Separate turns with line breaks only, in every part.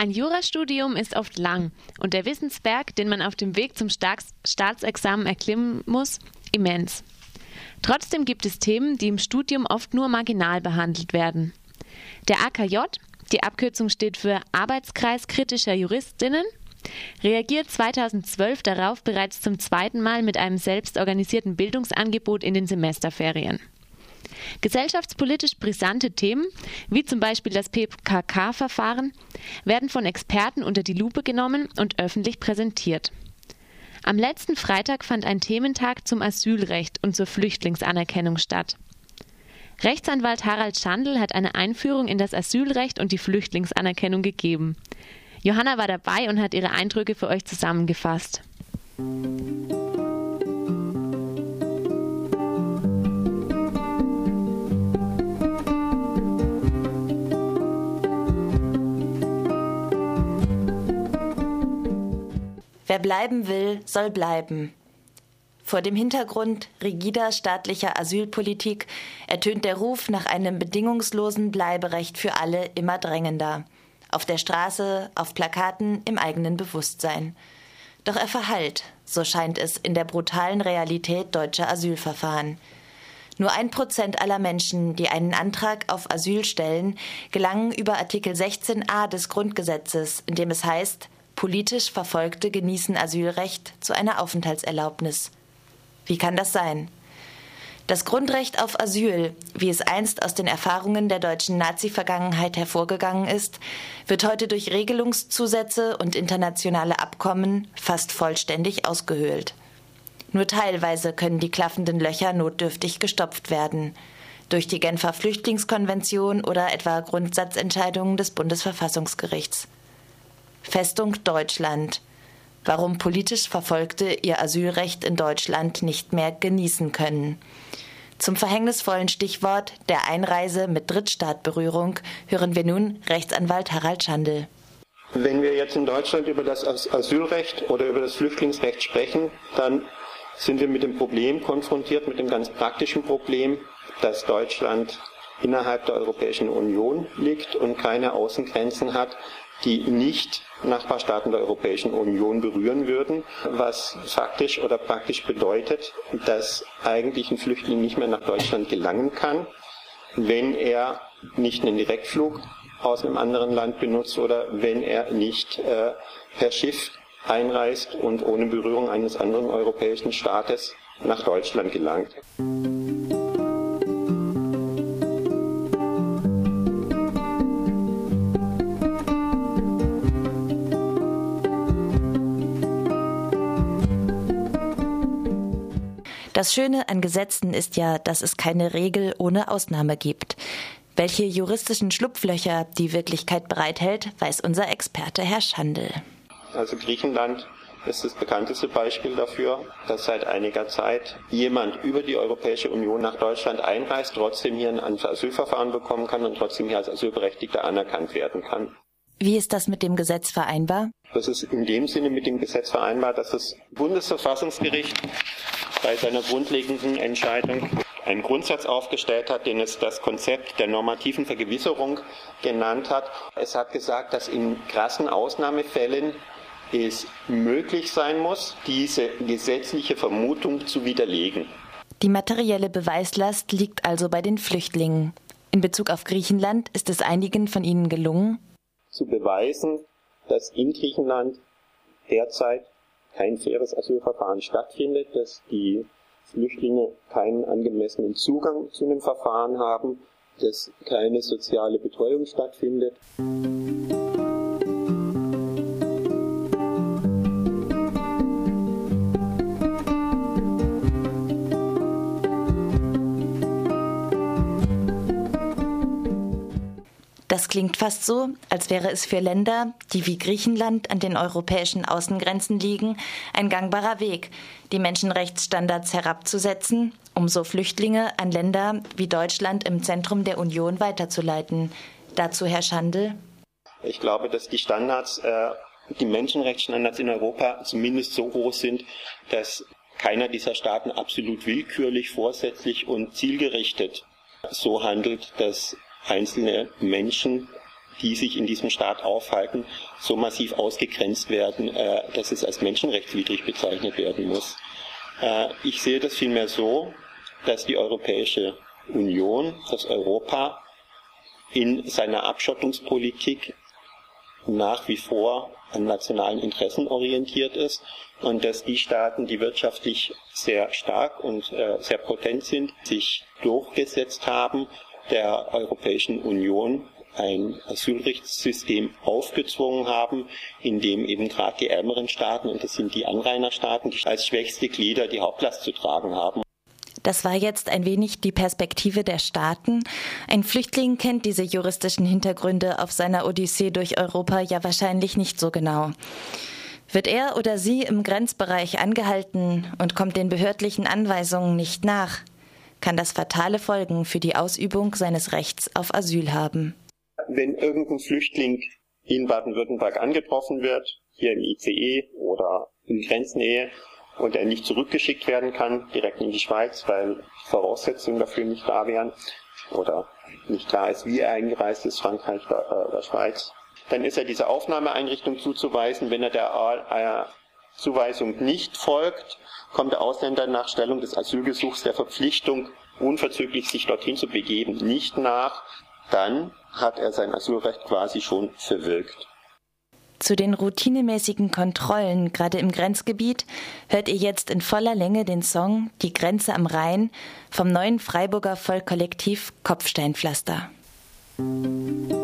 Ein Jurastudium ist oft lang und der Wissensberg, den man auf dem Weg zum Staatsexamen erklimmen muss, immens. Trotzdem gibt es Themen, die im Studium oft nur marginal behandelt werden. Der AKJ, die Abkürzung steht für Arbeitskreis kritischer Juristinnen, reagiert 2012 darauf bereits zum zweiten Mal mit einem selbstorganisierten Bildungsangebot in den Semesterferien. Gesellschaftspolitisch brisante Themen, wie zum Beispiel das PKK-Verfahren, werden von Experten unter die Lupe genommen und öffentlich präsentiert. Am letzten Freitag fand ein Thementag zum Asylrecht und zur Flüchtlingsanerkennung statt. Rechtsanwalt Harald Schandl hat eine Einführung in das Asylrecht und die Flüchtlingsanerkennung gegeben. Johanna war dabei und hat ihre Eindrücke für euch zusammengefasst.
Wer bleiben will, soll bleiben. Vor dem Hintergrund rigider staatlicher Asylpolitik ertönt der Ruf nach einem bedingungslosen Bleiberecht für alle immer drängender. Auf der Straße, auf Plakaten, im eigenen Bewusstsein. Doch er verhallt, so scheint es in der brutalen Realität deutscher Asylverfahren. Nur ein Prozent aller Menschen, die einen Antrag auf Asyl stellen, gelangen über Artikel 16a des Grundgesetzes, in dem es heißt, Politisch Verfolgte genießen Asylrecht zu einer Aufenthaltserlaubnis. Wie kann das sein? Das Grundrecht auf Asyl, wie es einst aus den Erfahrungen der deutschen Nazi-Vergangenheit hervorgegangen ist, wird heute durch Regelungszusätze und internationale Abkommen fast vollständig ausgehöhlt. Nur teilweise können die klaffenden Löcher notdürftig gestopft werden. Durch die Genfer Flüchtlingskonvention oder etwa Grundsatzentscheidungen des Bundesverfassungsgerichts. Festung Deutschland. Warum politisch Verfolgte ihr Asylrecht in Deutschland nicht mehr genießen können. Zum verhängnisvollen Stichwort der Einreise mit Drittstaatberührung hören wir nun Rechtsanwalt Harald Schandl.
Wenn wir jetzt in Deutschland über das Asylrecht oder über das Flüchtlingsrecht sprechen, dann sind wir mit dem Problem konfrontiert, mit dem ganz praktischen Problem, dass Deutschland innerhalb der Europäischen Union liegt und keine Außengrenzen hat, die nicht Nachbarstaaten der Europäischen Union berühren würden, was faktisch oder praktisch bedeutet, dass eigentlich ein Flüchtling nicht mehr nach Deutschland gelangen kann, wenn er nicht einen Direktflug aus einem anderen Land benutzt oder wenn er nicht äh, per Schiff einreist und ohne Berührung eines anderen europäischen Staates nach Deutschland gelangt.
Das Schöne an Gesetzen ist ja, dass es keine Regel ohne Ausnahme gibt. Welche juristischen Schlupflöcher die Wirklichkeit bereithält, weiß unser Experte Herr Schandl.
Also Griechenland ist das bekannteste Beispiel dafür, dass seit einiger Zeit jemand über die Europäische Union nach Deutschland einreist, trotzdem hier ein Asylverfahren bekommen kann und trotzdem hier als Asylberechtigter anerkannt werden kann.
Wie ist das mit dem Gesetz vereinbar?
Das ist in dem Sinne mit dem Gesetz vereinbar, dass das Bundesverfassungsgericht bei seiner grundlegenden Entscheidung einen Grundsatz aufgestellt hat, den es das Konzept der normativen Vergewisserung genannt hat. Es hat gesagt, dass in krassen Ausnahmefällen es möglich sein muss, diese gesetzliche Vermutung zu widerlegen.
Die materielle Beweislast liegt also bei den Flüchtlingen. In Bezug auf Griechenland ist es einigen von ihnen gelungen,
zu beweisen, dass in Griechenland derzeit kein faires Asylverfahren stattfindet, dass die Flüchtlinge keinen angemessenen Zugang zu einem Verfahren haben, dass keine soziale Betreuung stattfindet.
Das klingt fast so, als wäre es für Länder, die wie Griechenland an den europäischen Außengrenzen liegen, ein gangbarer Weg, die Menschenrechtsstandards herabzusetzen, um so Flüchtlinge an Länder wie Deutschland im Zentrum der Union weiterzuleiten. Dazu Herr Schandl.
Ich glaube, dass die Standards, äh, die Menschenrechtsstandards in Europa zumindest so hoch sind, dass keiner dieser Staaten absolut willkürlich, vorsätzlich und zielgerichtet so handelt, dass einzelne Menschen die sich in diesem Staat aufhalten, so massiv ausgegrenzt werden, äh, dass es als menschenrechtswidrig bezeichnet werden muss. Äh, ich sehe das vielmehr so, dass die Europäische Union, das Europa in seiner Abschottungspolitik nach wie vor an nationalen Interessen orientiert ist und dass die Staaten, die wirtschaftlich sehr stark und äh, sehr potent sind, sich durchgesetzt haben, der Europäischen Union ein Asylrechtssystem aufgezwungen haben, in dem eben gerade die ärmeren Staaten, und das sind die Anrainerstaaten, die als schwächste Glieder die Hauptlast zu tragen haben.
Das war jetzt ein wenig die Perspektive der Staaten. Ein Flüchtling kennt diese juristischen Hintergründe auf seiner Odyssee durch Europa ja wahrscheinlich nicht so genau. Wird er oder sie im Grenzbereich angehalten und kommt den behördlichen Anweisungen nicht nach, kann das fatale Folgen für die Ausübung seines Rechts auf Asyl haben.
Wenn irgendein Flüchtling in Baden-Württemberg angetroffen wird, hier im ICE oder in Grenznähe, und er nicht zurückgeschickt werden kann, direkt in die Schweiz, weil Voraussetzungen dafür nicht da wären oder nicht klar ist, wie er eingereist ist, Frankreich oder äh, Schweiz, dann ist er dieser Aufnahmeeinrichtung zuzuweisen. Wenn er der äh, Zuweisung nicht folgt, kommt der Ausländer nach Stellung des Asylgesuchs der Verpflichtung, unverzüglich sich dorthin zu begeben, nicht nach, dann hat er sein Asylrecht quasi schon verwirkt.
Zu den routinemäßigen Kontrollen, gerade im Grenzgebiet, hört ihr jetzt in voller Länge den Song Die Grenze am Rhein vom neuen Freiburger Vollkollektiv Kopfsteinpflaster.
Sie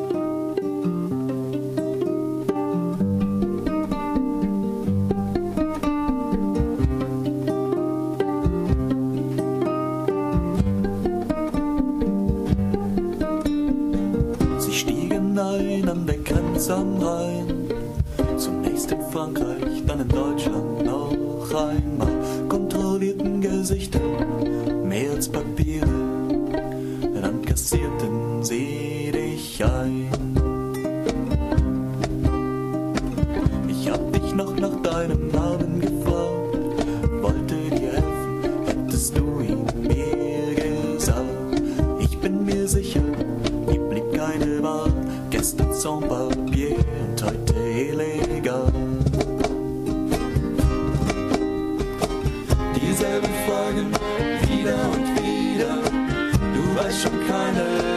Grenze am Zunächst in Frankreich, dann in Deutschland noch einmal. Kontrollierten Gesichter, mehr als Papiere, dann kassierten sie gestern sans papier und heute illegal. Dieselben Fragen wieder und wieder, du weißt schon keine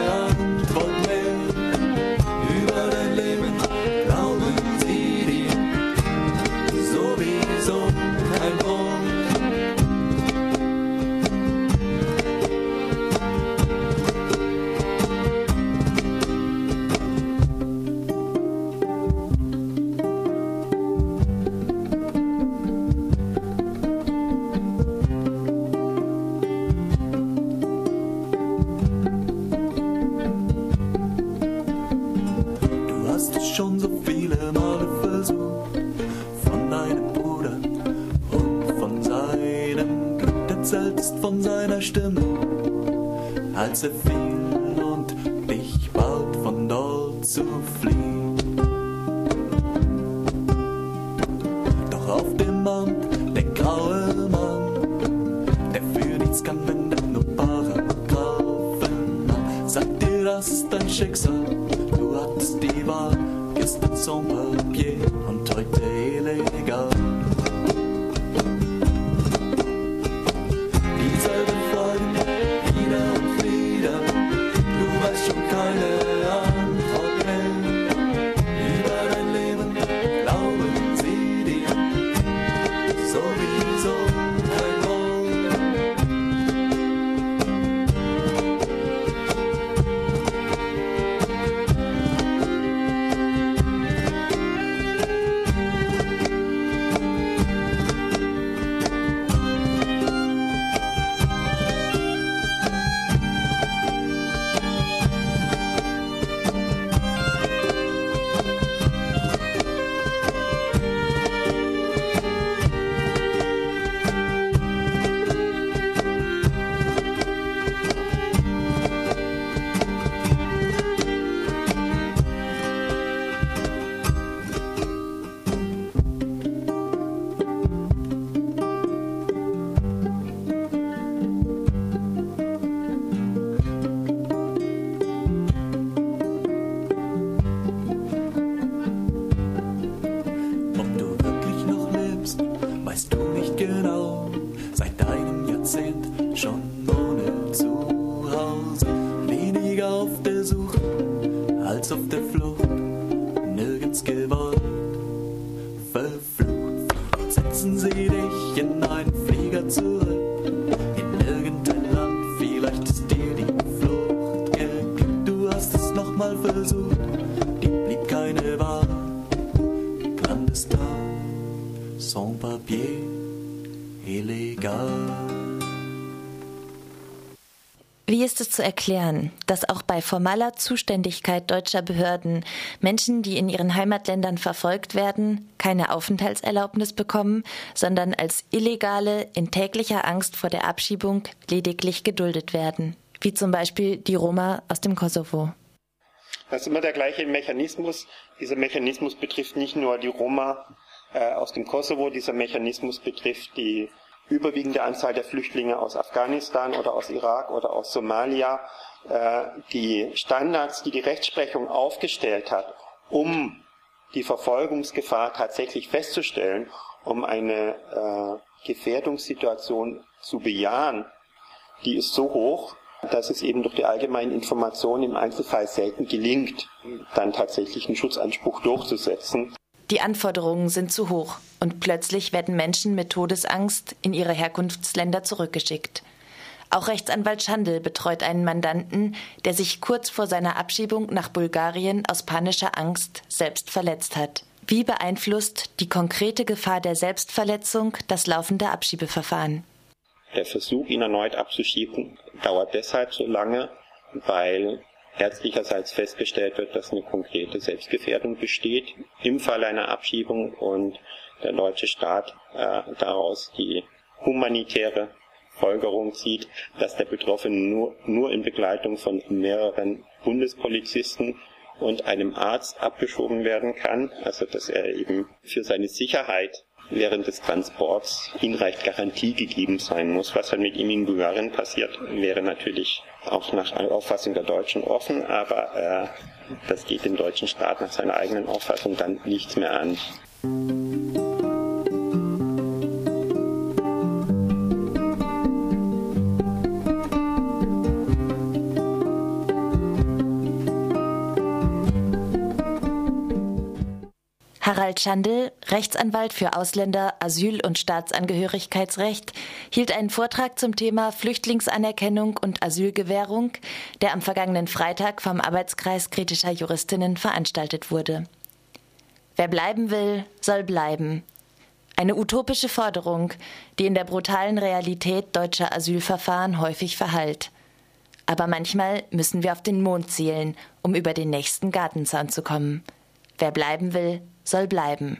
Erzähltest von seiner Stimme, als er fiel und dich bat, von dort zu fliehen. Doch auf dem Band der graue Mann, der für nichts kann, wendet nur Paragraphen an, sagt dir, das dein Schicksal. Du hattest die Wahl, gestern sans papier und heute es
zu erklären, dass auch bei formaler Zuständigkeit deutscher Behörden Menschen, die in ihren Heimatländern verfolgt werden, keine Aufenthaltserlaubnis bekommen, sondern als Illegale in täglicher Angst vor der Abschiebung lediglich geduldet werden? Wie zum Beispiel die Roma aus dem Kosovo.
Das ist immer der gleiche Mechanismus. Dieser Mechanismus betrifft nicht nur die Roma äh, aus dem Kosovo, dieser Mechanismus betrifft die überwiegende Anzahl der Flüchtlinge aus Afghanistan oder aus Irak oder aus Somalia, äh, die Standards, die die Rechtsprechung aufgestellt hat, um die Verfolgungsgefahr tatsächlich festzustellen, um eine äh, Gefährdungssituation zu bejahen, die ist so hoch, dass es eben durch die allgemeinen Informationen im Einzelfall selten gelingt, dann tatsächlich einen Schutzanspruch durchzusetzen.
Die Anforderungen sind zu hoch und plötzlich werden Menschen mit Todesangst in ihre Herkunftsländer zurückgeschickt. Auch Rechtsanwalt Schandl betreut einen Mandanten, der sich kurz vor seiner Abschiebung nach Bulgarien aus panischer Angst selbst verletzt hat. Wie beeinflusst die konkrete Gefahr der Selbstverletzung das laufende Abschiebeverfahren?
Der Versuch, ihn erneut abzuschieben, dauert deshalb so lange, weil ärztlicherseits festgestellt wird, dass eine konkrete Selbstgefährdung besteht im Fall einer Abschiebung und der deutsche Staat äh, daraus die humanitäre Folgerung zieht, dass der Betroffene nur, nur in Begleitung von mehreren Bundespolizisten und einem Arzt abgeschoben werden kann, also dass er eben für seine Sicherheit während des Transports hinreichend Garantie gegeben sein muss. Was dann mit ihm in Bulgarien passiert, wäre natürlich auch nach Auffassung der Deutschen offen, aber äh, das geht dem deutschen Staat nach seiner eigenen Auffassung dann nichts mehr an.
Schandl, Rechtsanwalt für Ausländer, Asyl- und Staatsangehörigkeitsrecht, hielt einen Vortrag zum Thema Flüchtlingsanerkennung und Asylgewährung, der am vergangenen Freitag vom Arbeitskreis kritischer Juristinnen veranstaltet wurde. Wer bleiben will, soll bleiben. Eine utopische Forderung, die in der brutalen Realität deutscher Asylverfahren häufig verhallt. Aber manchmal müssen wir auf den Mond zielen, um über den nächsten Gartenzaun zu kommen. Wer bleiben will, soll bleiben.